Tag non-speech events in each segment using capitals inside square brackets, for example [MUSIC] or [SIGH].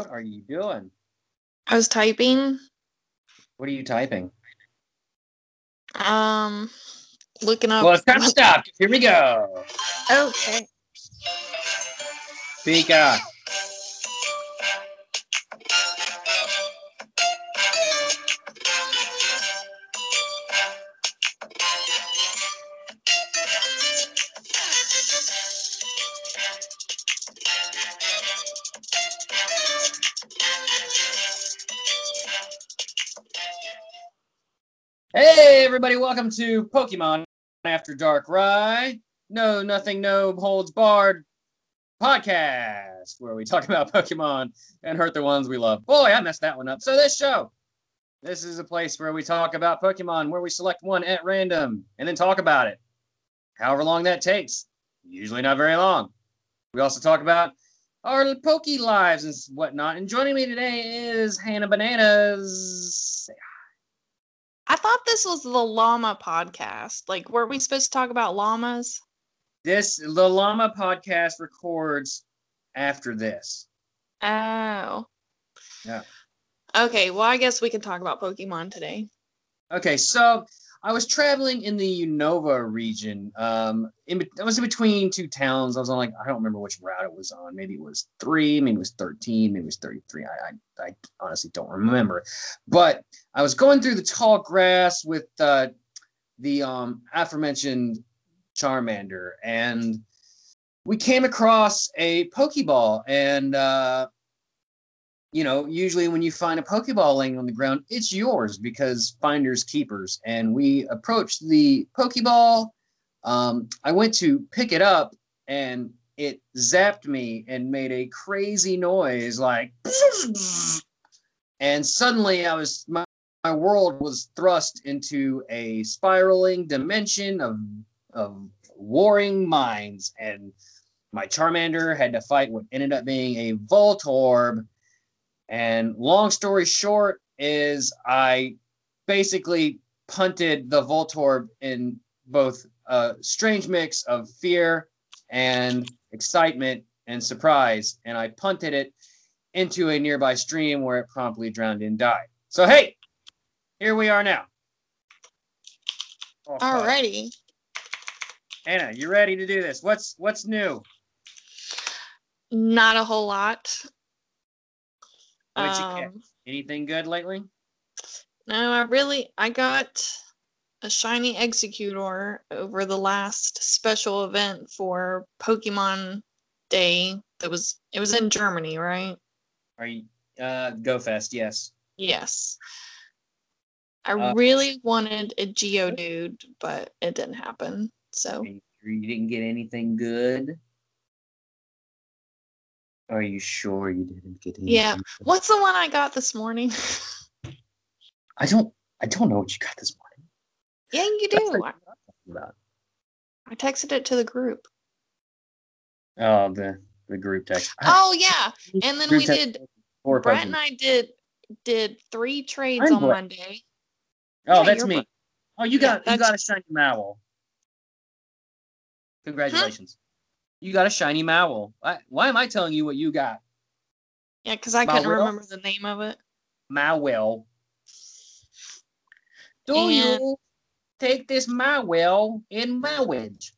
What are you doing? I was typing. What are you typing? Um, looking up. Well, it's time to stop. Here we go. Okay. Pika. Hey, welcome to Pokemon After Dark Rye. No, nothing, no holds barred podcast where we talk [LAUGHS] about Pokemon and hurt the ones we love. Boy, I messed that one up. So, this show, this is a place where we talk about Pokemon, where we select one at random and then talk about it. However long that takes, usually not very long. We also talk about our Poke lives and whatnot. And joining me today is Hannah Bananas. I thought this was the llama podcast. Like, were we supposed to talk about llamas? This the Llama podcast records after this. Oh. Yeah. Okay, well, I guess we can talk about Pokemon today. Okay, so I was traveling in the Unova region. Um, in, I was in between two towns. I was on like I don't remember which route it was on. Maybe it was three, maybe it was thirteen, maybe it was thirty-three. I I, I honestly don't remember. But I was going through the tall grass with uh, the um, aforementioned Charmander, and we came across a Pokeball, and uh, you know, usually when you find a Pokeball laying on the ground, it's yours because finders keepers. And we approached the Pokeball. Um, I went to pick it up and it zapped me and made a crazy noise like [LAUGHS] and suddenly I was my, my world was thrust into a spiraling dimension of of warring minds and my Charmander had to fight what ended up being a Voltorb and long story short is I basically punted the Voltorb in both a strange mix of fear and excitement and surprise. And I punted it into a nearby stream where it promptly drowned and died. So, hey, here we are now. Oh. Alrighty. Anna, you ready to do this? What's what's new? Not a whole lot. What'd you get? Um, Anything good lately? no, I really I got a shiny Exeggutor over the last special event for Pokemon Day. That was it was in Germany, right? Are you uh Go Fest, yes. Yes. I Uh, really wanted a Geodude, but it didn't happen. So Are you sure you didn't get anything good? Are you sure you didn't get anything? Yeah. what's the one I got this morning? [LAUGHS] I don't I don't know what you got this morning. yeah, you do. I. I texted it to the group. Oh, the the group text. Oh yeah. And then Group we did Brett and I did did three trades I'm on Brett. Monday. Oh, Yeah, that's me. Brett. Oh, you Yeah, got you got a shiny Mowl. Congratulations. You got a shiny Mowl. Why, why am I telling you what you got? Yeah, because I couldn't remember the name of it. Mowl. Do And- you take this Mowl in marriage?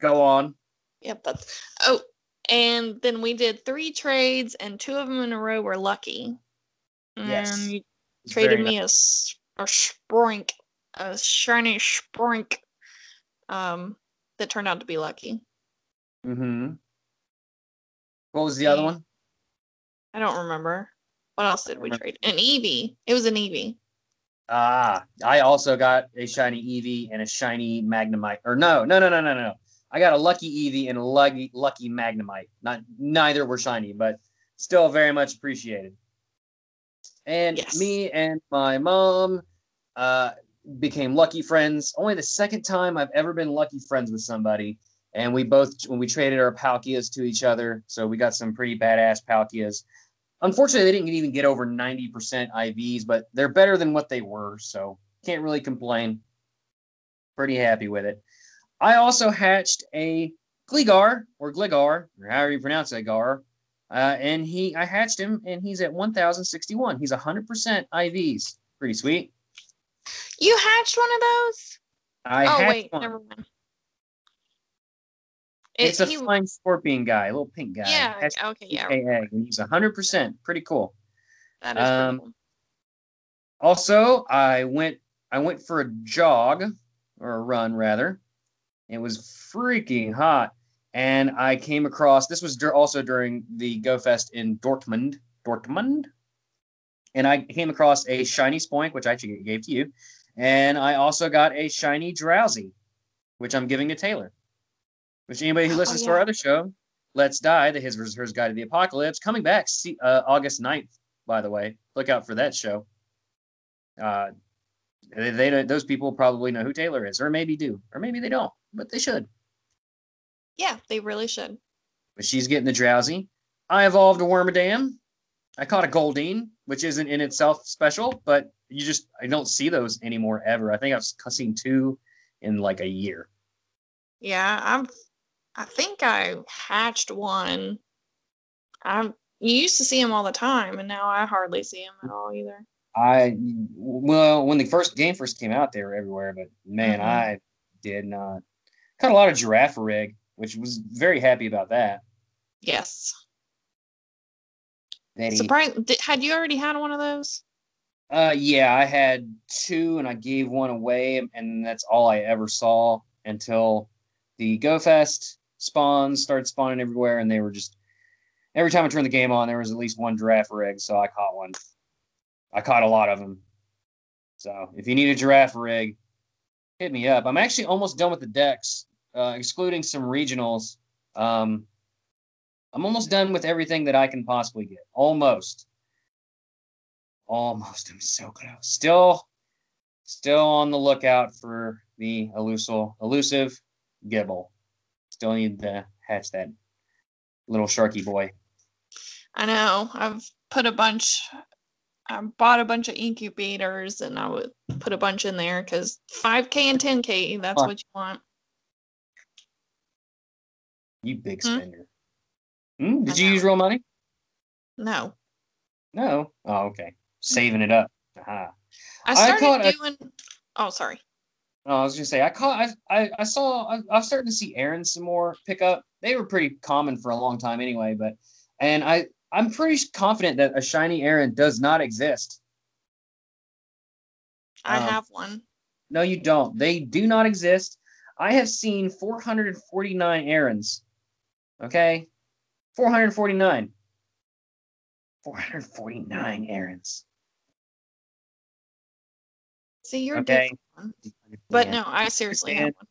Go on. Yep, that's oh, and then we did three trades, and two of them in a row were lucky. Yes. And you It's traded me a Spoink, a shiny Spoink, um, that turned out to be lucky. Mm-hmm. What was the other one? I don't remember. What else did we trade? An Eevee. It was an Eevee. Ah, I also got a shiny Eevee and a shiny Magnemite. Or no, no, no, no, no, no. I got a lucky Eevee and a lucky lucky Magnemite. Not neither were shiny, but still very much appreciated. And Yes. me and my mom uh, became lucky friends. Only the second time I've ever been lucky friends with somebody. And we both when we traded our Palkias to each other, so we got some pretty badass Palkias. Unfortunately, they didn't even get over 90% IVs, but they're better than what they were, so can't really complain. Pretty happy with it. I also hatched a Gligar or Gligar, or however you pronounce it, Gar. Uh, and he, I hatched him, and he's at 1,061. He's 100% IVs. Pretty sweet. You hatched one of those? I oh hatched wait, one. never mind. It's It- a he- flying scorpion guy, a little pink guy. yeah. Okay. Yeah. egg, and he's 100%. Pretty cool. That is um, cool. Also, I went I went for a jog or a run rather. It was freaking hot, and I came across this was dur- also during the Go Fest in Dortmund, Dortmund, and I came across a shiny spoink, which I actually gave to you, and I also got a shiny Drowzee, which I'm giving to Taylor. Which anybody who Oh, listens to our other show, Let's Die, the His vs. Hers Guide to the Apocalypse, coming back see, uh, August 9th, by the way. Look out for that show. Uh, they, they don't- those people probably know who Taylor is, or maybe do, or maybe they don't, but they should. Yeah, they really should. But she's getting the Drowzee. I evolved a Wormadam. I caught a Goldeen, which isn't in itself special, but you just I don't see those anymore ever. I think I've seen two in like a year. Yeah, I've. I think I hatched one. I'm. You used to see them all the time, and now I hardly see them at all either. I well, when the first game first came out, they were everywhere, but man, Mhm. I did not. Caught a lot of Girafarig, which was very happy about that. Yes. That Surprise! Did, had you already had one of those? Uh, yeah, I had two, and I gave one away, and that's all I ever saw until the Go Fest spawns started spawning everywhere, and they were just every time I turned the game on, there was at least one Girafarig, so I caught one. I caught a lot of them. So if you need a Girafarig, hit me up. I'm actually almost done with the decks, uh, excluding some regionals. Um, I'm almost done with everything that I can possibly get. Almost. Almost. I'm so close. Still, still on the lookout for the elusive, elusive Gible. Still need to hatch that little sharky boy. I know. I've put a bunch. I bought a bunch of incubators, and I would put a bunch in there because 5k and 10k. That's Huh. what you want. You big Hmm? spender. Hmm? Did you use real money? No, No. Oh, okay. Saving it up. Aha. I I started a- doing. Oh, sorry. No, I was gonna say I caught I I, I saw I, I'm starting to see Aron some more pick up. They were pretty common for a long time anyway, but and I I'm pretty confident that a shiny Aron does not exist. I Um, have one. No, you don't. They do not exist. I have seen 449 Arons. Okay? 449. 449 Arons. See, you're okay. different. But Yeah. no, I seriously have one.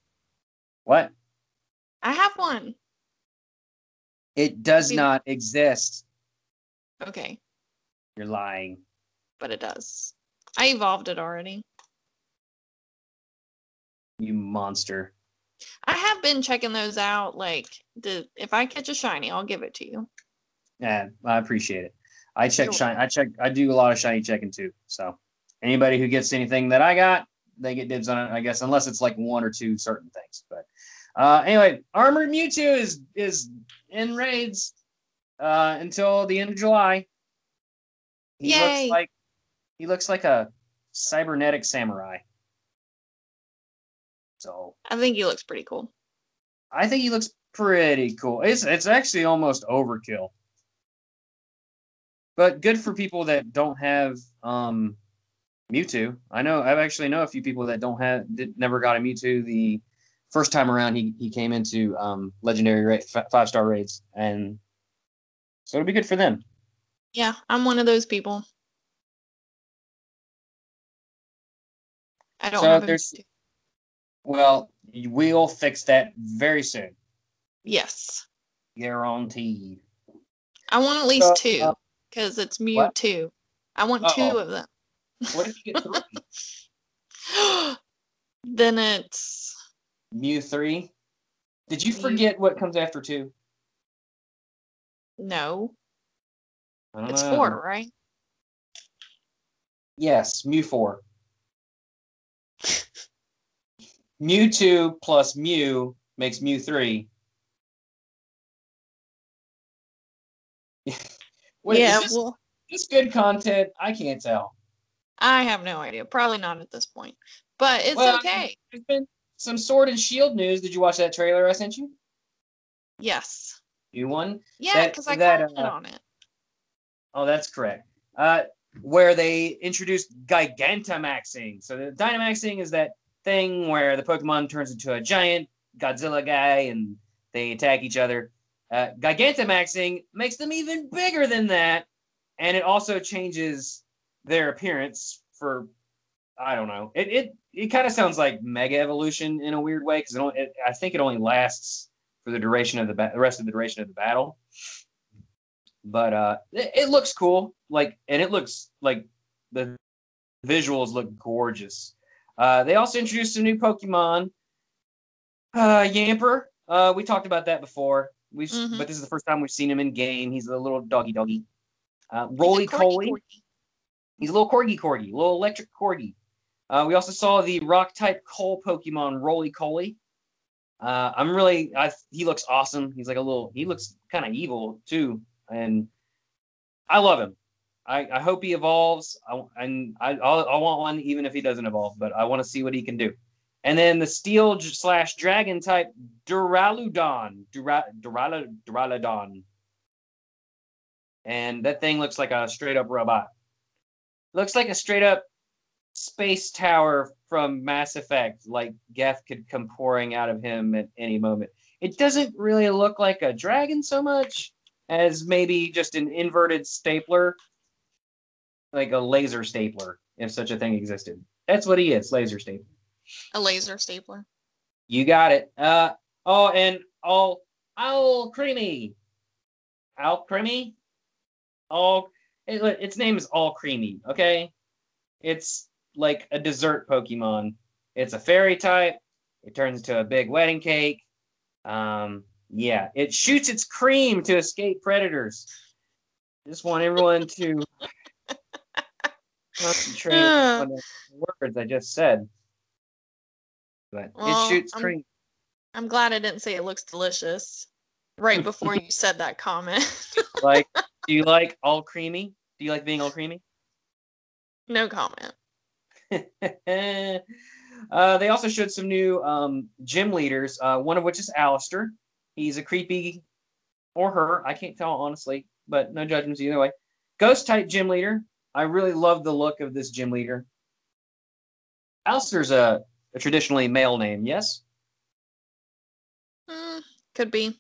What? I have one. It does See- not exist. Okay, You're lying. but it does. I evolved it already. You monster. I have been checking those out. Like, the if I catch a shiny, I'll give it to you. Yeah, I appreciate it. I check You're shine. I check. I do a lot of shiny checking too. So anybody who gets anything that I got, they get dibs on it. I guess unless it's like one or two certain things. But uh, anyway, Armored Mewtwo is is in raids uh, until the end of July. He Yay. looks like he looks like a cybernetic samurai. So I think he looks pretty cool. I think he looks pretty cool. It's it's actually almost overkill. But good for people that don't have um Mewtwo. I know I've actually know a few people that don't have that never got a Mewtwo the first time around he he came into um legendary ra- five star raids and so it'll be good for them. Yeah, I'm one of those people. I don't So have there's- Mewtwo. Well, we'll fix that very soon. Yes, Guaranteed. I want at least So, two uh, because it's what? Mewtwo. I want Uh-oh. two of them. What if you get three? [GASPS] then it's Mew three? Did you Mew- forget what comes after two? no, it's know. four, right? Yes, Mew four. mu two plus mu makes mu three. [LAUGHS] Wait, yeah, is this, well, this good content. I can't tell. I have no idea. Probably not at this point, but it's well, okay. There's been some Sword and Shield news. Did you watch that trailer I sent you? Yes. You won. Yeah, because I that, commented uh, on it. Oh, that's correct. Uh, where they introduced Gigantamaxing. So the Dynamaxing is that thing where the Pokemon turns into a giant Godzilla guy and they attack each other. Uh, Gigantamaxing makes them even bigger than that, and it also changes their appearance for I don't know. It it it kind of sounds like Mega Evolution in a weird way because I think it only lasts for the duration of the ba- the rest of the duration of the battle but uh it, it looks cool like and it looks like the visuals look gorgeous uh they also introduced a new pokemon uh yamper. Uh we talked about that before. We Mhm. but this is the first time we've seen him in game. He's a little doggy doggy. Uh roly poly he's a little corgi corgi a little electric corgi. Uh we also saw the rock type coal pokemon Rolycoly uh, I'm really, I, he looks awesome. He's like a little, he looks kind of evil too, and I love him. I, I hope he evolves, I, and I I'll, I want one even if he doesn't evolve, but I want to see what he can do. And then the steel slash dragon type Duraludon, Dura, Duraludon, and that thing looks like a straight up robot. Looks like a straight up space tower from Mass Effect, like Geth could come pouring out of him at any moment. It doesn't really look like a dragon so much as maybe just an inverted stapler, like a laser stapler, if such a thing existed. That's what he is, laser stapler. A laser stapler. You got it. Uh oh, and all Alcremie, owl creamy, all it, its name is Alcremie. Okay, it's like a dessert Pokemon. It's a fairy type. It turns into a big wedding cake. Um, yeah, it shoots its cream to escape predators. Just want everyone to concentrate on the words I just said. But Well, it shoots I'm- cream. I'm glad I didn't say it looks delicious right [LAUGHS] before you said that comment. [LAUGHS] like, do you like all creamy? Do you like being all creamy? no comment. [LAUGHS] uh, they also showed some new um, gym leaders, uh, one of which is Allister. He's a creepy, or her, I can't tell honestly, but no judgments either way. Ghost type gym leader. I really love the look of this gym leader. Alistair's a, a traditionally male name, yes? Hmm, could be.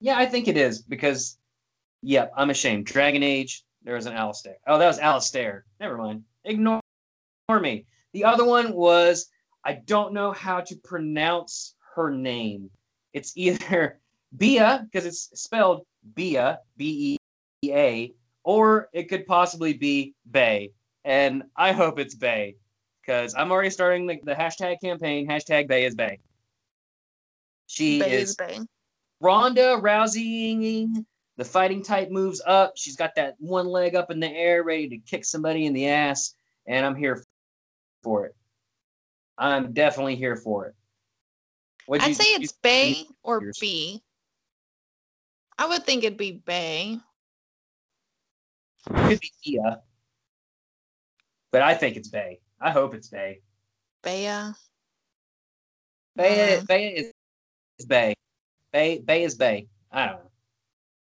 Yeah, I think it is because, yeah, I'm ashamed. Dragon Age, there was an Alistair. Oh, that was Alistair. Never mind. Ignore me. The other one was, I don't know how to pronounce her name. It's either [LAUGHS] Bia, because it's spelled Bea, B E A, or it could possibly be Bay. And I hope it's Bay, because I'm already starting the, the hashtag campaign. Hashtag Bay is Bay. She Bay is is Bay. Ronda Rouseying the fighting type moves up. She's got that one leg up in the air, ready to kick somebody in the ass, and I'm here for it. I'm definitely here for it. What'd I'd you- say it's Bay or? B. I would think it'd be Bay. Could be Kia, but I think it's Bay. I hope it's Bay. Baya. Bay, Mhm. Bay is, is Bay. Bay, Bay is Bay. I don't know.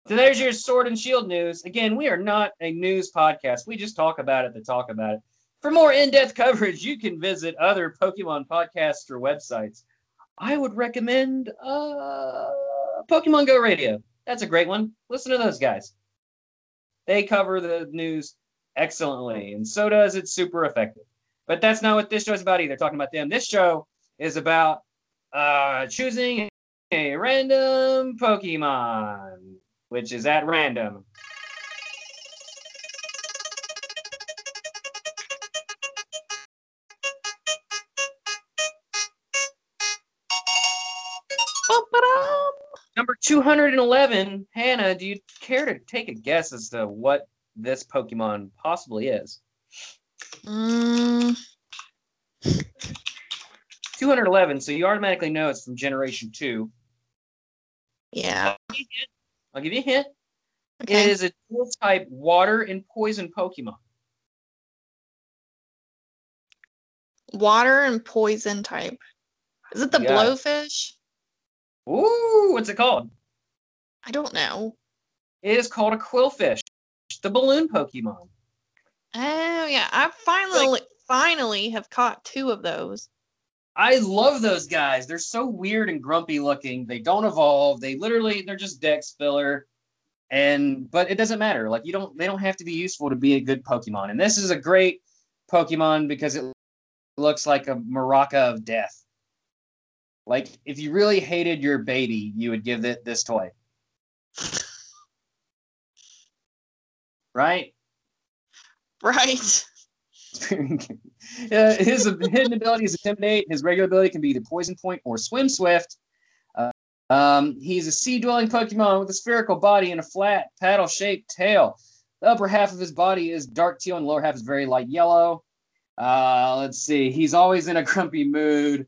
So there's your sword and shield news. Again, we are not a news podcast. We just talk about it to talk about it. For more in-depth coverage, you can visit other Pokemon podcasts or websites. I would recommend uh, Pokemon Go Radio. That's a great one. Listen to those guys. They cover the news excellently, and so does it's super effective. But that's not what this show is about either. Talking about them. This show is about uh, choosing a random Pokemon, which is at random. 211, Hannah, do you care to take a guess as to what this Pokemon possibly is? Mm, 211, so you automatically know it's from Generation 2. yeah. I'll give you a hint. Okay. It is a dual type water and poison Pokemon. Water and poison type. Is it the Yeah. blowfish? Ooh, what's it called? I don't know. It is called a Qwilfish, the balloon Pokemon. Oh yeah, I finally finally have caught two of those. I love those guys. They're so weird and grumpy looking. They don't evolve. They literally they're just dex filler. And but it doesn't matter. Like you don't they don't have to be useful to be a good Pokemon. And this is a great Pokemon because it looks like a Maraca of death. Like if you really hated your baby, you would give it this toy. Right? Right. [LAUGHS] Uh, his hidden ability is intimidate. His regular ability can be either poison point or swim swift. Uh, um, he's a sea dwelling Pokemon with a spherical body and a flat paddle shaped tail. The upper half of his body is dark teal and the lower half is very light yellow. Uh, let's see. He's always in a grumpy mood.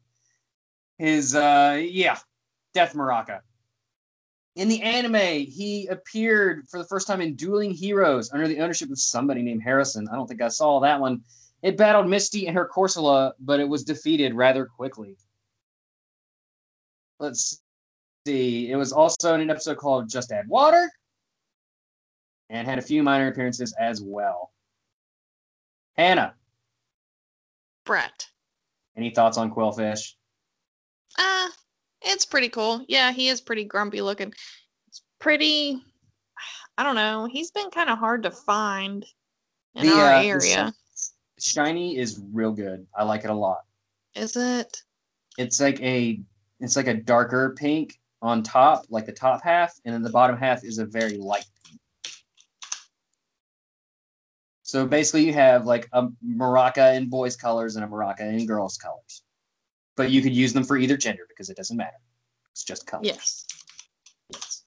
His uh, yeah, Death Maraca. In the anime, he appeared for the first time in Dueling Heroes under the ownership of somebody named Harrison. I don't think I saw that one. It battled Misty and her Corsola, but it was defeated rather quickly. Let's see. It was also in an episode called Just Add Water and had a few minor appearances as well. Hannah, Brett. any thoughts on Qwilfish? Ah, it's pretty cool. Yeah, he is pretty grumpy looking. It's pretty. I don't know. He's been kind of hard to find in The, our uh, area. Shiny is real good. I like it a lot. Is it? It's like a it's like a darker pink on top, like the top half, and then the bottom half is a very light pink. So basically, you have like a maraca in boys' colors and a maraca in girls' colors, but you could use them for either gender because it doesn't matter. It's just color. Yes. Yes.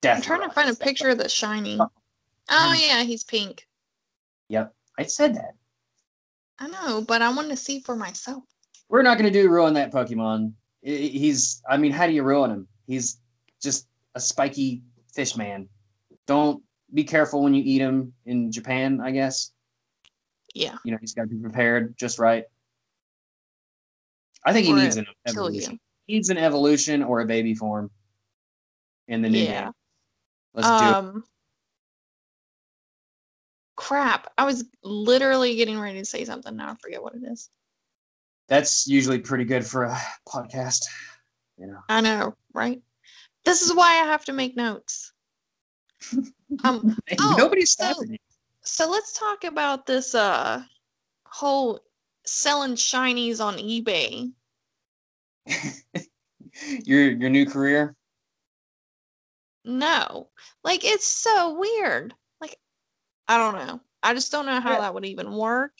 Death I'm trying to find a picture of the shiny. Oh. oh yeah, he's pink. Yep, I said that. I know, but I want to see for myself. We're not going to do ruin that Pokemon. He's, I mean, how do you ruin him? He's just a spiky fish man. Don't be careful when you eat him in Japan, I guess. Yeah. You know, he's got to be prepared just right. I think he needs an evolution. He needs an evolution or a baby form in the new Yeah. game. Let's do it. Um. Crap! I was literally getting ready to say something. Now I forget what it is. That's usually pretty good for a podcast. You know. I know, right? This is why I have to make notes. [LAUGHS] Um. Oh, Nobody's so- you. So let's talk about this uh whole selling shinies on eBay. [LAUGHS] your your new career. No. Like it's so weird. Like I don't know. I just don't know how Yeah. that would even work.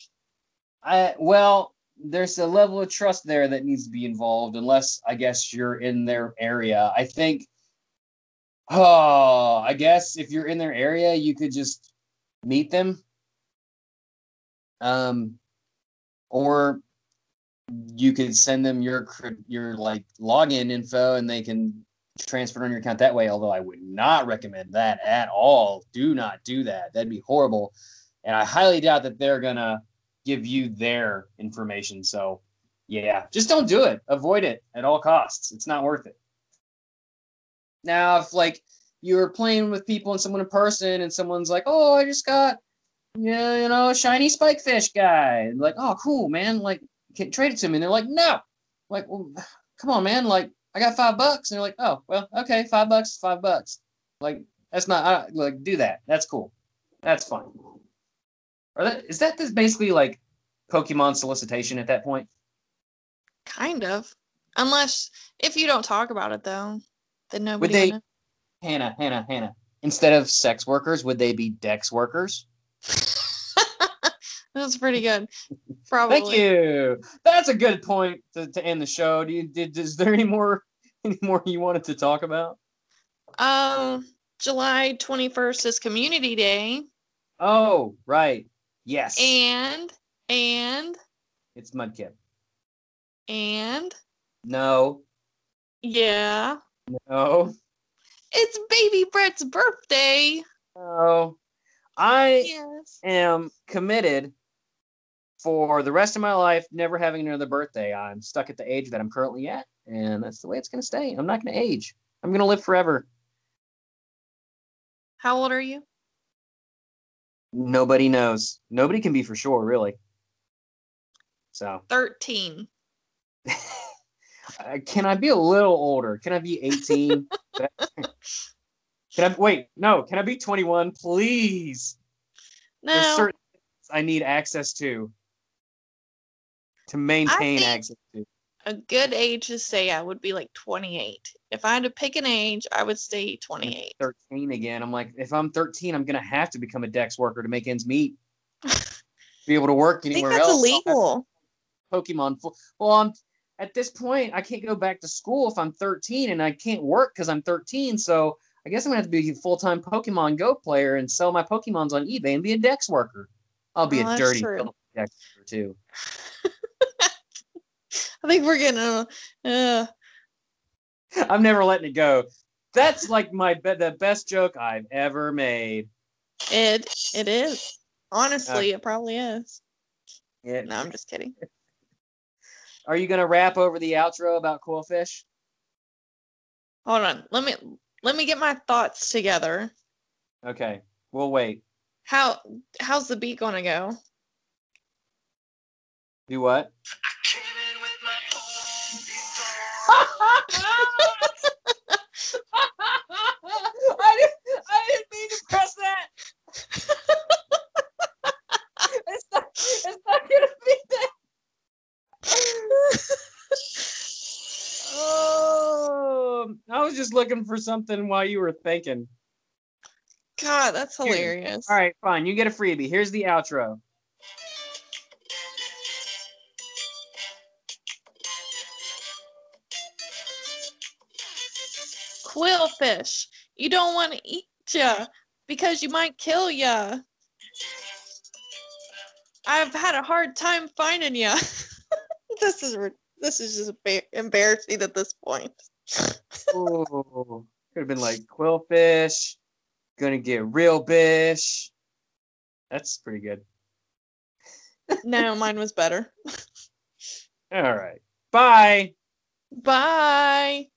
I well, there's a level of trust there that needs to be involved, unless I guess you're in their area. I think. Oh, I guess if you're in their area, you could just meet them. Um, or you could send them your your like login info, and they can transfer on your account that way. Although I would not recommend that at all. Do not do that. That'd be horrible, and I highly doubt that they're gonna give you their information. So, yeah, just don't do it. Avoid it at all costs. It's not worth it. Now, if like you're playing with people and someone in person, and someone's like, "Oh, I just got, yeah, you know, a shiny spike fish guy," like, "Oh, cool, man! Like, can trade it to me." And they're like, "No." Like, well, come on, man! Like, I got five bucks, and they're like, "Oh, well, okay, five bucks, five bucks." Like, that's not I, like do that. That's cool. That's fine. Are that is that this basically like Pokemon solicitation at that point? Kind of. Unless if you don't talk about it though, then nobody they- would know. Hannah, Hannah, Hannah. Instead of sex workers, would they be dex workers? [LAUGHS] That's pretty good. Probably. Thank you. That's a good point to, to end the show. Do you did is there any more [LAUGHS] any more you wanted to talk about? Um July 21st is community day Oh, right. Yes. and and it's Mudkip. and No. yeah, No. It's baby Brett's birthday. Oh, I Yes. am committed for the rest of my life never having another birthday. I'm stuck at the age that I'm currently at, and that's the way it's going to stay. I'm not going to age. I'm going to live forever. How old are you? Nobody knows. Nobody can be for sure, really. So, 13. [LAUGHS] uh, can I be a little older? Can I be 18? [LAUGHS] can I wait? No, can I be 21, please? There's No, certain things I need access to to maintain access to. a good age to say I would be like 28. If I had to pick an age, I would say 28. 13 again. I'm like, if I'm 13, I'm gonna have to become a Dex worker to make ends meet. [LAUGHS] Be able to work I think anywhere that's else. Illegal. Pokemon. Well, I'm at this point. I can't go back to school if I'm 13, and I can't work because I'm 13. So I guess I'm gonna have to be a full time Pokemon Go player and sell my Pokemons on eBay and be a Dex worker. I'll be a dirty Dex worker too. [LAUGHS] I think we're gonna. Uh, I'm never letting it go. That's like my be- the best joke I've ever made. it it is. Honestly, it probably is. Yeah. No, I'm just kidding. Are you gonna rap over the outro about Qwilfish? Hold on. Let me let me get my thoughts together. Okay, we'll wait. How how's the beat gonna go? Do what? Just looking for something while you were thinking. God, that's hilarious. All right, fine. You get a freebie. Here's the outro. Qwilfish, you don't want to eat ya because you might kill ya. I've had a hard time finding ya. [LAUGHS] this is this is just embarrassing at this point. [LAUGHS] Oh, could have been like Qwilfish. Gonna get real bish. That's pretty good. [LAUGHS] no, mine was better. All right. Bye. Bye.